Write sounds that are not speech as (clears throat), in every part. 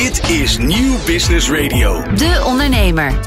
Dit is Nieuw Business Radio. De Ondernemer.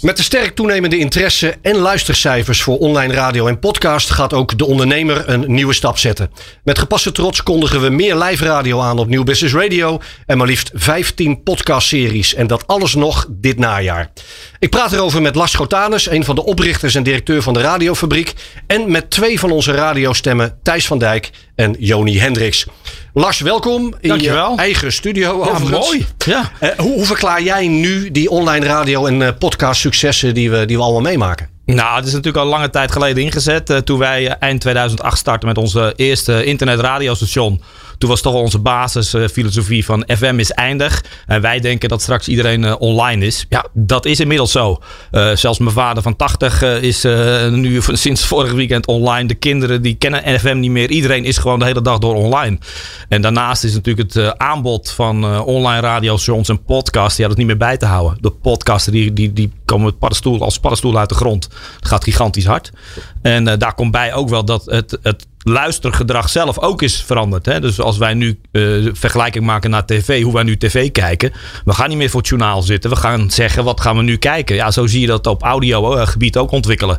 Met de sterk toenemende interesse en luistercijfers voor online radio en podcast gaat ook de ondernemer een nieuwe stap zetten. Met gepaste trots kondigen we meer live radio aan op Nieuw Business Radio en maar liefst 15 podcastseries en dat alles nog dit najaar. Ik praat erover met Lars Schotanus, een van de oprichters en directeur van de Radiofabriek en met twee van onze radiostemmen Thijs van Dijk en Joni Hendricks. Lars, welkom in Dankjewel. je eigen studio Ja, overigens. mooi. Ja. Eh, hoe, hoe verklaar jij nu die online radio en eh, podcast successen die we, die we allemaal meemaken? Nou, het is natuurlijk al lange tijd geleden ingezet. eh, toen wij eind 2008 startten met onze eerste internetradiostation. Toen was toch onze basisfilosofie van FM is eindig. En wij denken dat straks iedereen eh, online is. Ja, dat is inmiddels zo. Eh, zelfs mijn vader van 80 eh, is nu sinds vorig weekend online. De kinderen die kennen FM niet meer. Iedereen is gewoon de hele dag door online. En daarnaast is natuurlijk het aanbod van online radiostations en podcasts. Hadden het niet meer bij te houden. De podcasten die, die, die komen met paddenstoel, als paddenstoel uit de grond. Het gaat gigantisch hard. En daar komt bij ook wel dat het, het luistergedrag zelf ook is veranderd. Hè? Dus als wij nu eh, vergelijking maken naar tv, hoe wij nu tv kijken. We gaan niet meer voor het journaal zitten. We gaan zeggen, wat gaan we nu kijken? Ja, zo zie je dat op audio-gebied ook ontwikkelen.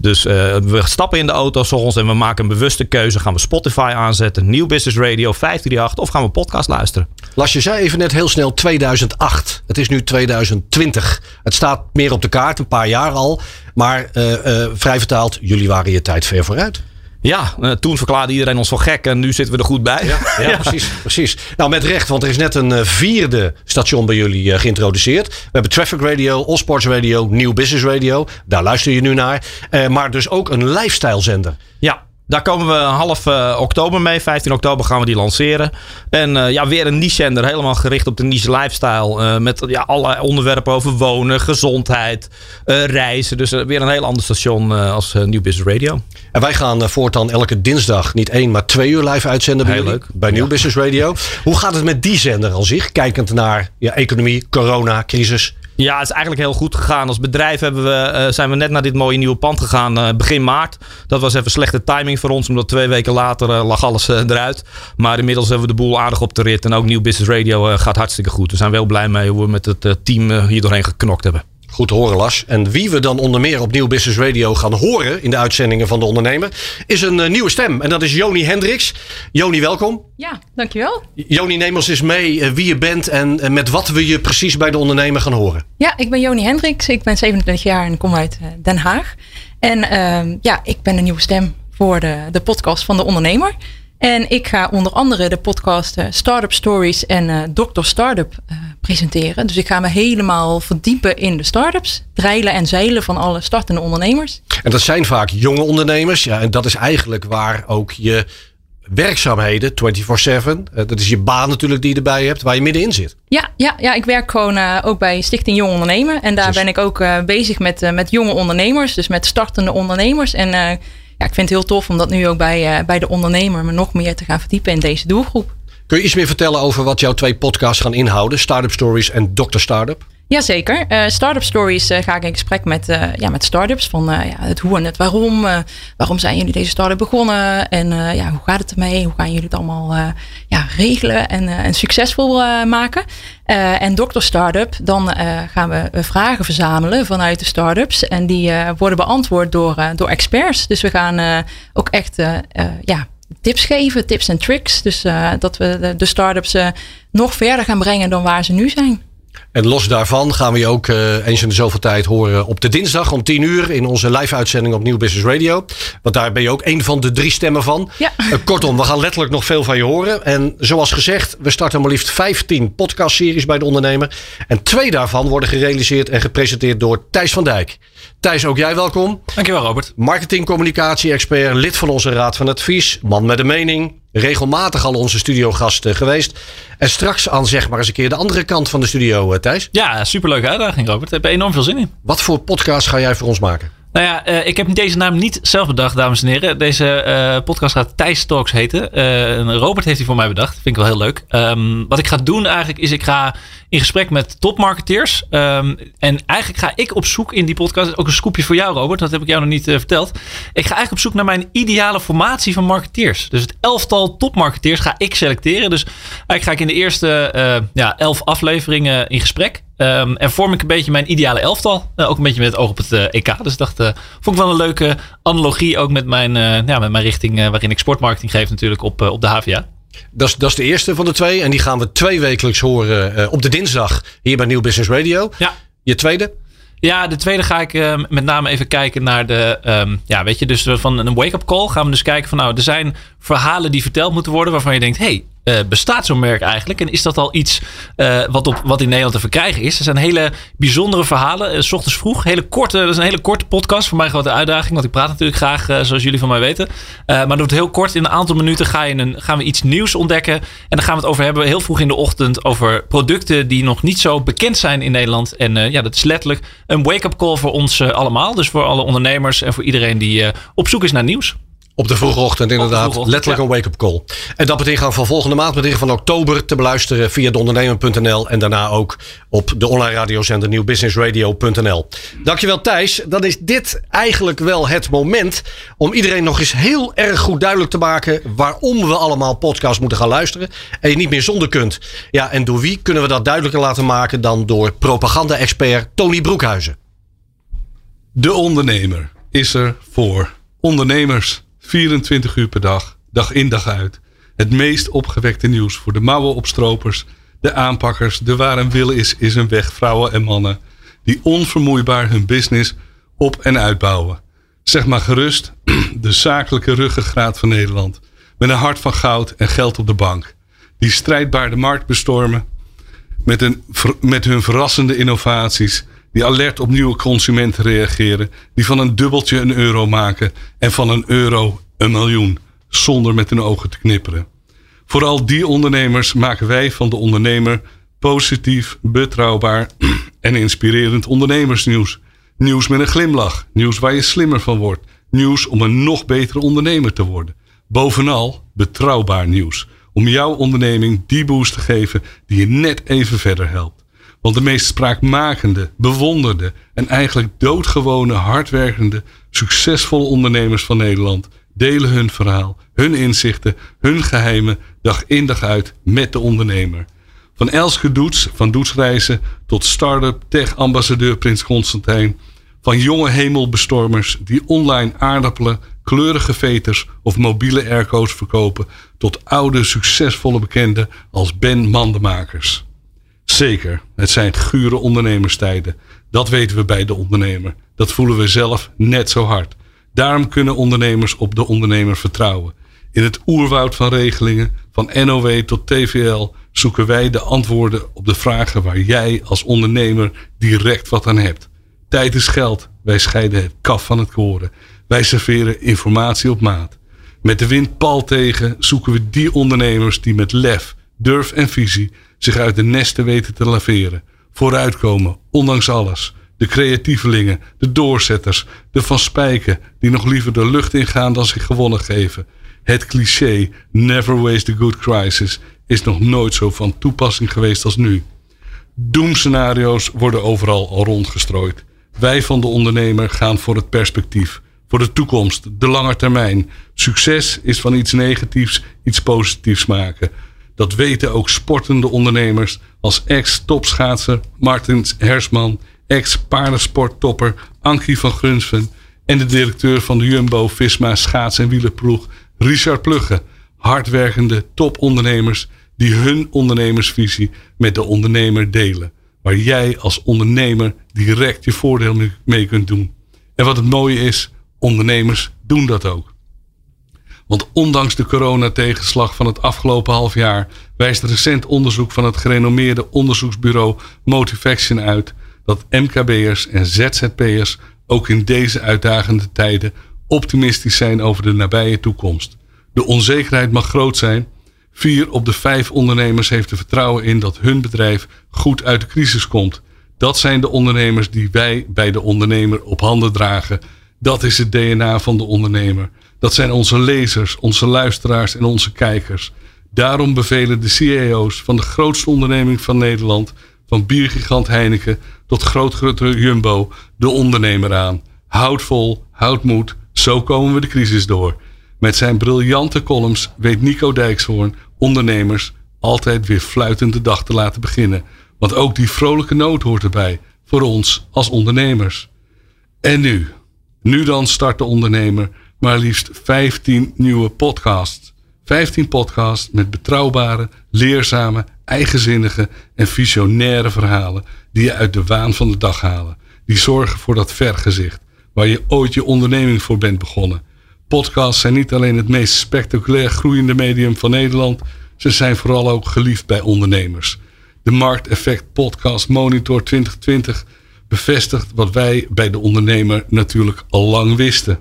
Dus eh, we stappen in de auto s ochtends en we maken een bewuste keuze. Gaan we Spotify aanzetten, Nieuw Business Radio, 538 of gaan we podcast luisteren? Lars, je zei even net heel snel 2008. Het is nu 2020. Het staat meer op de kaart, een paar jaar al. Maar eh, eh, vrij vertaald, jullie waren je tijd ver vooruit. Ja, eh, toen verklaarde iedereen ons voor gek en nu zitten we er goed bij. (laughs) Ja, precies, precies. Nou, met recht, want er is net een eh, vierde station bij jullie eh, geïntroduceerd. We hebben Traffic Radio, All Sports Radio, Nieuw Business Radio. Daar luister je nu naar. Maar dus ook een lifestyle zender. Ja, daar komen we half eh, oktober mee. 15 oktober gaan we die lanceren. En eh, ja, weer een niche-zender. Helemaal gericht op de niche lifestyle. eh, met ja, allerlei onderwerpen over wonen, gezondheid, reizen. Dus weer een heel ander station als Nieuw Business Radio. En wij gaan voortaan elke dinsdag niet één, maar twee uur live uitzenden bij Heel leuk. Bij Nieuw Business Radio. Hoe gaat het met die zender al zich? Kijkend naar ja, economie, corona, crisis. Ja, het is eigenlijk heel goed gegaan. Als bedrijf hebben we, eh, zijn we net naar dit mooie nieuwe pand gegaan eh, begin maart. Dat was even slechte timing voor ons, omdat twee weken later eh, lag alles eruit. Maar inmiddels hebben we de boel aardig op de rit. En ook Nieuw Business Radio gaat hartstikke goed. We zijn wel blij mee hoe we met het team hier doorheen geknokt hebben. Goed horen, Las. En wie we dan onder meer op Nieuw Business Radio gaan horen in de uitzendingen van de ondernemer, is een eh, nieuwe stem. En dat is Joni Hendricks. Joni, welkom. Ja, dankjewel. Joni, neem ons eens mee eh, wie je bent en eh, met wat we je precies bij de ondernemer gaan horen. Ja, ik ben Joni Hendricks. Ik ben 27 jaar en kom uit Den Haag. En ehm, ja, ik ben een nieuwe stem voor de, de podcast van de ondernemer. En ik ga onder andere de podcast eh, Startup Stories en eh Dr. Startup eh, presenteren. Dus ik ga me helemaal verdiepen in de startups, dreilen en zeilen van alle startende ondernemers. En dat zijn vaak jonge ondernemers. Ja, en dat is eigenlijk waar ook je werkzaamheden 24/7, eh, dat is je baan natuurlijk die je erbij hebt, waar je middenin zit. Ja, ja, ja ik werk gewoon ook bij Stichting Jong Ondernemen. En daar ben ik ook bezig met, met jonge ondernemers, dus met startende ondernemers. En ja, ik vind het heel tof om dat nu ook bij, eh, bij de ondernemer me nog meer te gaan verdiepen in deze doelgroep. Kun je iets meer vertellen over wat jouw twee podcasts gaan inhouden? Startup Stories en Dr. Startup? Jazeker. Eh Startup Stories eh, ga ik in gesprek met, eh, ja, met startups. Van ja, het hoe en het waarom. waarom zijn jullie deze start-up begonnen? En ja, hoe gaat het ermee? Hoe gaan jullie het allemaal ja, regelen en, en succesvol maken? En Dr. Startup, dan gaan we vragen verzamelen vanuit de startups. En die worden beantwoord door, door experts. Dus we gaan ook echt ja, tips geven, tips en tricks. Dus dat we de, de startups nog verder gaan brengen dan waar ze nu zijn. En los daarvan gaan we je ook eh, eens in de zoveel tijd horen op de dinsdag om 10 uur in onze live-uitzending op Nieuw Business Radio. Want daar ben je ook een van de drie stemmen van. Ja. Eh, kortom, we gaan letterlijk nog veel van je horen. En zoals gezegd, we starten maar liefst 15 podcastseries bij de ondernemer. En twee daarvan worden gerealiseerd en gepresenteerd door Thijs van Dijk. Thijs, ook jij welkom. Dankjewel, Robert. Marketing-communicatie-expert, lid van onze Raad van Advies, man met een mening. Regelmatig al onze studiogast eh, geweest. En straks aan zeg maar eens een keer de andere kant van de studio, eh, Thijs. Ja, superleuke uitdaging, Robert. Ik heb er enorm veel zin in. Wat voor podcast ga jij voor ons maken? Nou ja, uh, ik heb deze naam niet zelf bedacht, dames en heren. Deze uh, podcast gaat Thijs Talks heten. Uh, Robert heeft die voor mij bedacht. Vind ik wel heel leuk. Um, wat ik ga doen eigenlijk is, ik ga in gesprek met topmarketeers. Um, en eigenlijk ga ik op zoek in die podcast, ook een scoopje voor jou Robert, dat heb ik jou nog niet verteld. Ik ga eigenlijk op zoek naar mijn ideale formatie van marketeers. Dus het elftal topmarketeers ga ik selecteren. Dus eigenlijk ga ik in de eerste ja, elf afleveringen in gesprek. Um, en vorm ik een beetje mijn ideale elftal. Uh, ook een beetje met het oog op het uh, EK. Dus dacht, uh, vond ik wel een leuke analogie ook met mijn, ja, met mijn richting waarin ik sportmarketing geef natuurlijk op, op de HVA. Dat is, dat is de eerste van de twee. En die gaan we twee wekelijks horen op de dinsdag hier bij Nieuw Business Radio. Ja. Je tweede? Ja, de tweede ga ik uh, met name even kijken naar de. Um, ja, weet je, dus van een wake-up call gaan we dus kijken van. Nou, er zijn verhalen die verteld moeten worden waarvan je denkt: hey, uh, bestaat zo'n merk eigenlijk? En is dat al iets uh, wat, op, wat in Nederland te verkrijgen is? Er zijn hele bijzondere verhalen. Uh, s ochtends vroeg, hele korte, dat is een hele korte podcast. Voor mij de uitdaging, want ik praat natuurlijk graag, zoals jullie van mij weten. maar dat wordt heel kort. In een aantal minuten ga je een, gaan we iets nieuws ontdekken. En dan gaan we het over hebben, heel vroeg in de ochtend, over producten die nog niet zo bekend zijn in Nederland. En ja, dat is letterlijk een wake-up call voor ons allemaal. Dus voor alle ondernemers en voor iedereen die op zoek is naar nieuws. Op de vroege ochtend inderdaad. Vroege letterlijk een wake-up call. En dat betekent van volgende maand, met van oktober, te beluisteren via deondernemer.nl. En daarna ook op de online radiozender nieuwbusinessradio.nl. Dankjewel Thijs. Dan is dit eigenlijk wel het moment om iedereen nog eens heel erg goed duidelijk te maken waarom we allemaal podcasts moeten gaan luisteren. En je niet meer zonder kunt. Ja, en door wie kunnen we dat duidelijker laten maken dan door propaganda-expert Tony Broekhuizen. De ondernemer is er voor ondernemers. 24 uur per dag, dag in dag uit. Het meest opgewekte nieuws voor de mouwenopstropers, de aanpakkers, de waar een wil is, is een weg, vrouwen en mannen. Die onvermoeibaar hun business op- en uitbouwen. Zeg maar gerust, (clears throat) de zakelijke ruggengraat van Nederland. Met een hart van goud en geld op de bank. Die strijdbaar de markt bestormen. Met, met hun verrassende innovaties die alert op nieuwe consumenten reageren, die van een dubbeltje een euro maken en van een euro een miljoen, zonder met hun ogen te knipperen. Vooral die ondernemers maken wij van de ondernemer positief, betrouwbaar (clears throat) en inspirerend ondernemersnieuws. Nieuws met een glimlach, nieuws waar je slimmer van wordt, nieuws om een nog betere ondernemer te worden. Bovenal betrouwbaar nieuws, om jouw onderneming die boost te geven die je net even verder helpt. Want de meest spraakmakende, bewonderde en eigenlijk doodgewone, hardwerkende, succesvolle ondernemers van Nederland delen hun verhaal, hun inzichten, hun geheimen dag in dag uit met de ondernemer. Van Elske Doets, van Doetsreizen, tot start-up tech-ambassadeur Prins Constantijn. Van jonge hemelbestormers die online aardappelen, kleurige veters of mobiele airco's verkopen, tot oude succesvolle bekenden als Ben Mandenmakers. Zeker, het zijn gure ondernemerstijden. Dat weten we bij de ondernemer. Dat voelen we zelf net zo hard. Daarom kunnen ondernemers op de ondernemer vertrouwen. In het oerwoud van regelingen, van NOW tot TVL, zoeken wij de antwoorden op de vragen waar jij als ondernemer direct wat aan hebt. Tijd is geld. Wij scheiden het kaf van het koren. Wij serveren informatie op maat. Met de wind pal tegen zoeken we die ondernemers die met lef, durf en visie zich uit de nesten weten te laveren. Vooruitkomen, ondanks alles. De creatievelingen, de doorzetters, de van spijken die nog liever de lucht ingaan dan zich gewonnen geven. Het cliché never waste a good crisis is nog nooit zo van toepassing geweest als nu. Doemscenario's worden overal al rondgestrooid. Wij van de ondernemer gaan voor het perspectief, voor de toekomst, de lange termijn. Succes is van iets negatiefs iets positiefs maken. Dat weten ook sportende ondernemers als ex-topschaatser Martins Hersman ex-paardensporttopper Ankie van Grunsven en de directeur van de Jumbo-Visma schaats- en wielerploeg Richard Plugge. Hardwerkende topondernemers die hun ondernemersvisie met de ondernemer delen. Waar jij als ondernemer direct je voordeel mee kunt doen. En wat het mooie is, ondernemers doen dat ook. Want ondanks de coronategenslag van het afgelopen half jaar wijst recent onderzoek van het gerenommeerde onderzoeksbureau Motivaction uit dat MKB'ers en ZZP'ers ook in deze uitdagende tijden optimistisch zijn over de nabije toekomst. De onzekerheid mag groot zijn. Vier op de vijf ondernemers heeft er vertrouwen in dat hun bedrijf goed uit de crisis komt. Dat zijn de ondernemers die wij bij de ondernemer op handen dragen Dat is het DNA van de ondernemer. Dat zijn onze lezers, onze luisteraars en onze kijkers. Daarom bevelen de CEO's van de grootste onderneming van Nederland, van biergigant Heineken tot grootgrote Jumbo, de ondernemer aan. Houd vol, houd moed, zo komen we de crisis door. Met zijn briljante columns weet Nico Dijkshoorn ondernemers altijd weer fluitend de dag te laten beginnen. Want ook die vrolijke noot hoort erbij, voor ons als ondernemers. En nu, nu dan start de ondernemer maar liefst 15 nieuwe podcasts. 15 podcasts met betrouwbare, leerzame, eigenzinnige en visionaire verhalen die je uit de waan van de dag halen. Die zorgen voor dat vergezicht waar je ooit je onderneming voor bent begonnen. Podcasts zijn niet alleen het meest spectaculair groeiende medium van Nederland, ze zijn vooral ook geliefd bij ondernemers. De Markteffect Podcast Monitor 2020 bevestigt wat wij bij de ondernemer natuurlijk al lang wisten.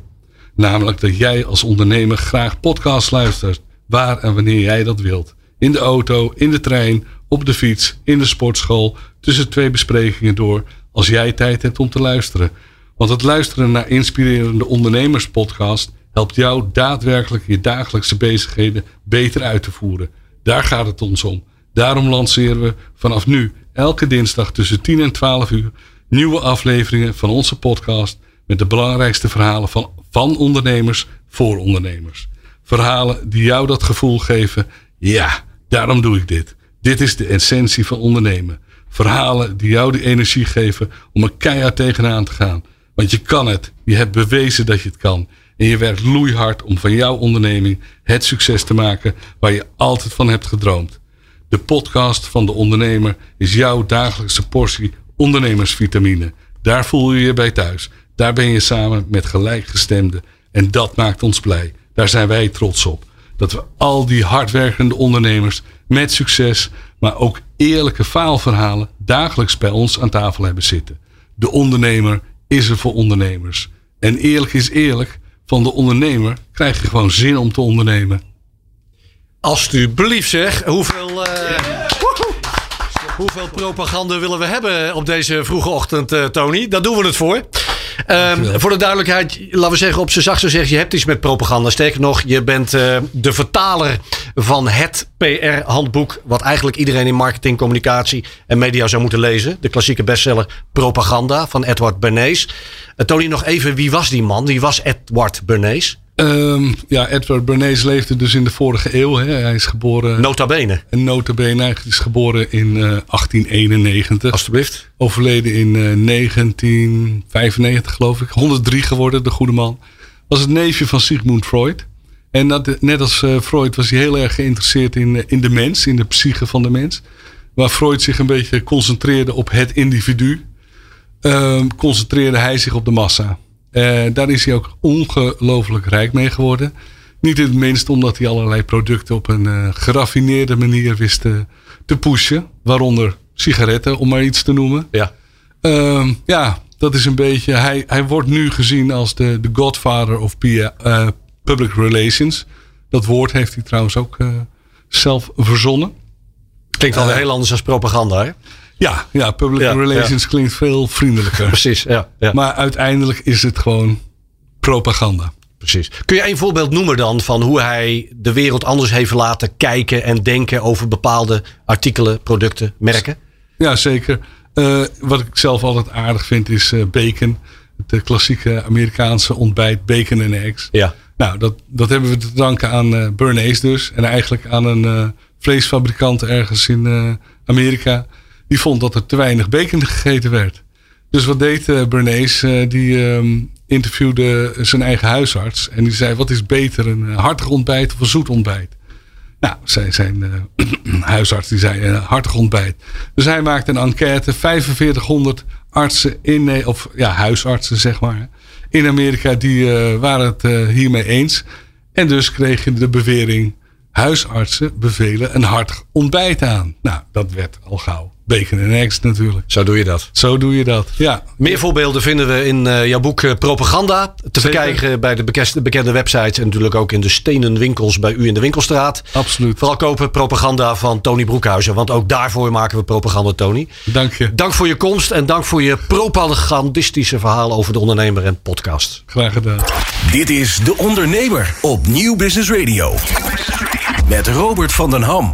Namelijk dat jij als ondernemer graag podcasts luistert, waar en wanneer jij dat wilt. In de auto, in de trein, op de fiets, in de sportschool, tussen twee besprekingen door, als jij tijd hebt om te luisteren. Want het luisteren naar inspirerende ondernemerspodcast helpt jou daadwerkelijk je dagelijkse bezigheden beter uit te voeren. Daar gaat het ons om. Daarom lanceren we vanaf nu elke dinsdag tussen 10 en 12 uur nieuwe afleveringen van onze podcast met de belangrijkste verhalen van, van ondernemers voor ondernemers. Verhalen die jou dat gevoel geven, ja, daarom doe ik dit. Dit is de essentie van ondernemen. Verhalen die jou de energie geven om er keihard tegenaan te gaan. Want je kan het. Je hebt bewezen dat je het kan. En je werkt loeihard om van jouw onderneming het succes te maken waar je altijd van hebt gedroomd. De podcast van de ondernemer is jouw dagelijkse portie ondernemersvitamine. Daar voel je je bij thuis. Daar ben je samen met gelijkgestemden. En dat maakt ons blij. Daar zijn wij trots op. Dat we al die hardwerkende ondernemers met succes, maar ook eerlijke faalverhalen dagelijks bij ons aan tafel hebben zitten. De ondernemer is er voor ondernemers. En eerlijk is eerlijk, van de ondernemer krijg je gewoon zin om te ondernemen. Alsjeblieft zeg. Hoeveel, uh, hoeveel propaganda willen we hebben op deze vroege ochtend, uh, Tony? Daar doen we het voor. Um, voor de duidelijkheid, laten we zeggen, op zijn zachtste zeg je hebt iets met propaganda. Sterker nog, je bent uh, de vertaler van het PR-handboek. Wat eigenlijk iedereen in marketing, communicatie en media zou moeten lezen. De klassieke bestseller Propaganda van Edward Bernays. Uh, Tony, nog even, wie was die man? Wie was Edward Bernays? Um, ja, Edward Bernays leefde dus in de vorige eeuw. Hè. Hij is geboren. Nota bene. En nota bene. Hij is geboren in uh, 1891. Alsjeblieft. Overleden in uh, 1995, geloof ik. 103 geworden, de goede man. Was het neefje van Sigmund Freud. En dat, net als uh, Freud was hij heel erg geïnteresseerd in, in de mens, in de psyche van de mens. Waar Freud zich een beetje concentreerde op het individu, um, concentreerde hij zich op de massa. Uh, daar is hij ook ongelooflijk rijk mee geworden. Niet in het minst omdat hij allerlei producten op een uh, geraffineerde manier wist te, te, pushen. Waaronder sigaretten, om maar iets te noemen. Ja, uh, ja dat is een beetje. Hij, hij wordt nu gezien als de, de godfather of uh, public relations. Dat woord heeft hij trouwens ook zelf verzonnen. Klinkt wel heel anders als propaganda, hè? Ja, ja public ja, relations ja. klinkt veel vriendelijker. Precies, ja, ja, Maar uiteindelijk is het gewoon propaganda. Precies. Kun je een voorbeeld noemen dan van hoe hij de wereld anders heeft laten kijken en denken over bepaalde artikelen, producten, merken? Ja, zeker. Uh, wat ik zelf altijd aardig vind is uh, bacon. Het klassieke Amerikaanse ontbijt, bacon en eggs. Ja. Nou, dat, dat hebben we te danken aan uh, Bernays dus. En eigenlijk aan een vleesfabrikant ergens in Amerika die vond dat er te weinig bacon gegeten werd. Dus wat deed uh, Bernays? Uh, die um, interviewde zijn eigen huisarts. En die zei, wat is beter, een hartig ontbijt of een zoet ontbijt? Nou, zijn (clears throat) huisarts die zei, hartig ontbijt. Dus hij maakte een enquête. 4500 artsen in, of ja, huisartsen zeg maar. In Amerika, die waren het hiermee eens. En dus kreeg je de bewering, huisartsen bevelen een hartig ontbijt aan. Nou, dat werd al gauw bacon en eggs natuurlijk. Zo doe je dat. Zo doe je dat. Ja, Meer voorbeelden vinden we in eh, jouw boek eh, Propaganda. Te verkrijgen bij de bekende, bekende websites. En natuurlijk ook in de stenen winkels bij u in de winkelstraat. absoluut. Vooral kopen propaganda van Tony Broekhuizen. Want ook daarvoor maken we propaganda, Tony. Dank je. Dank voor je komst en dank voor je propagandistische verhaal over de ondernemer en podcast. Graag gedaan. Dit is De Ondernemer op Nieuw Business Radio. Met Robert van den Ham.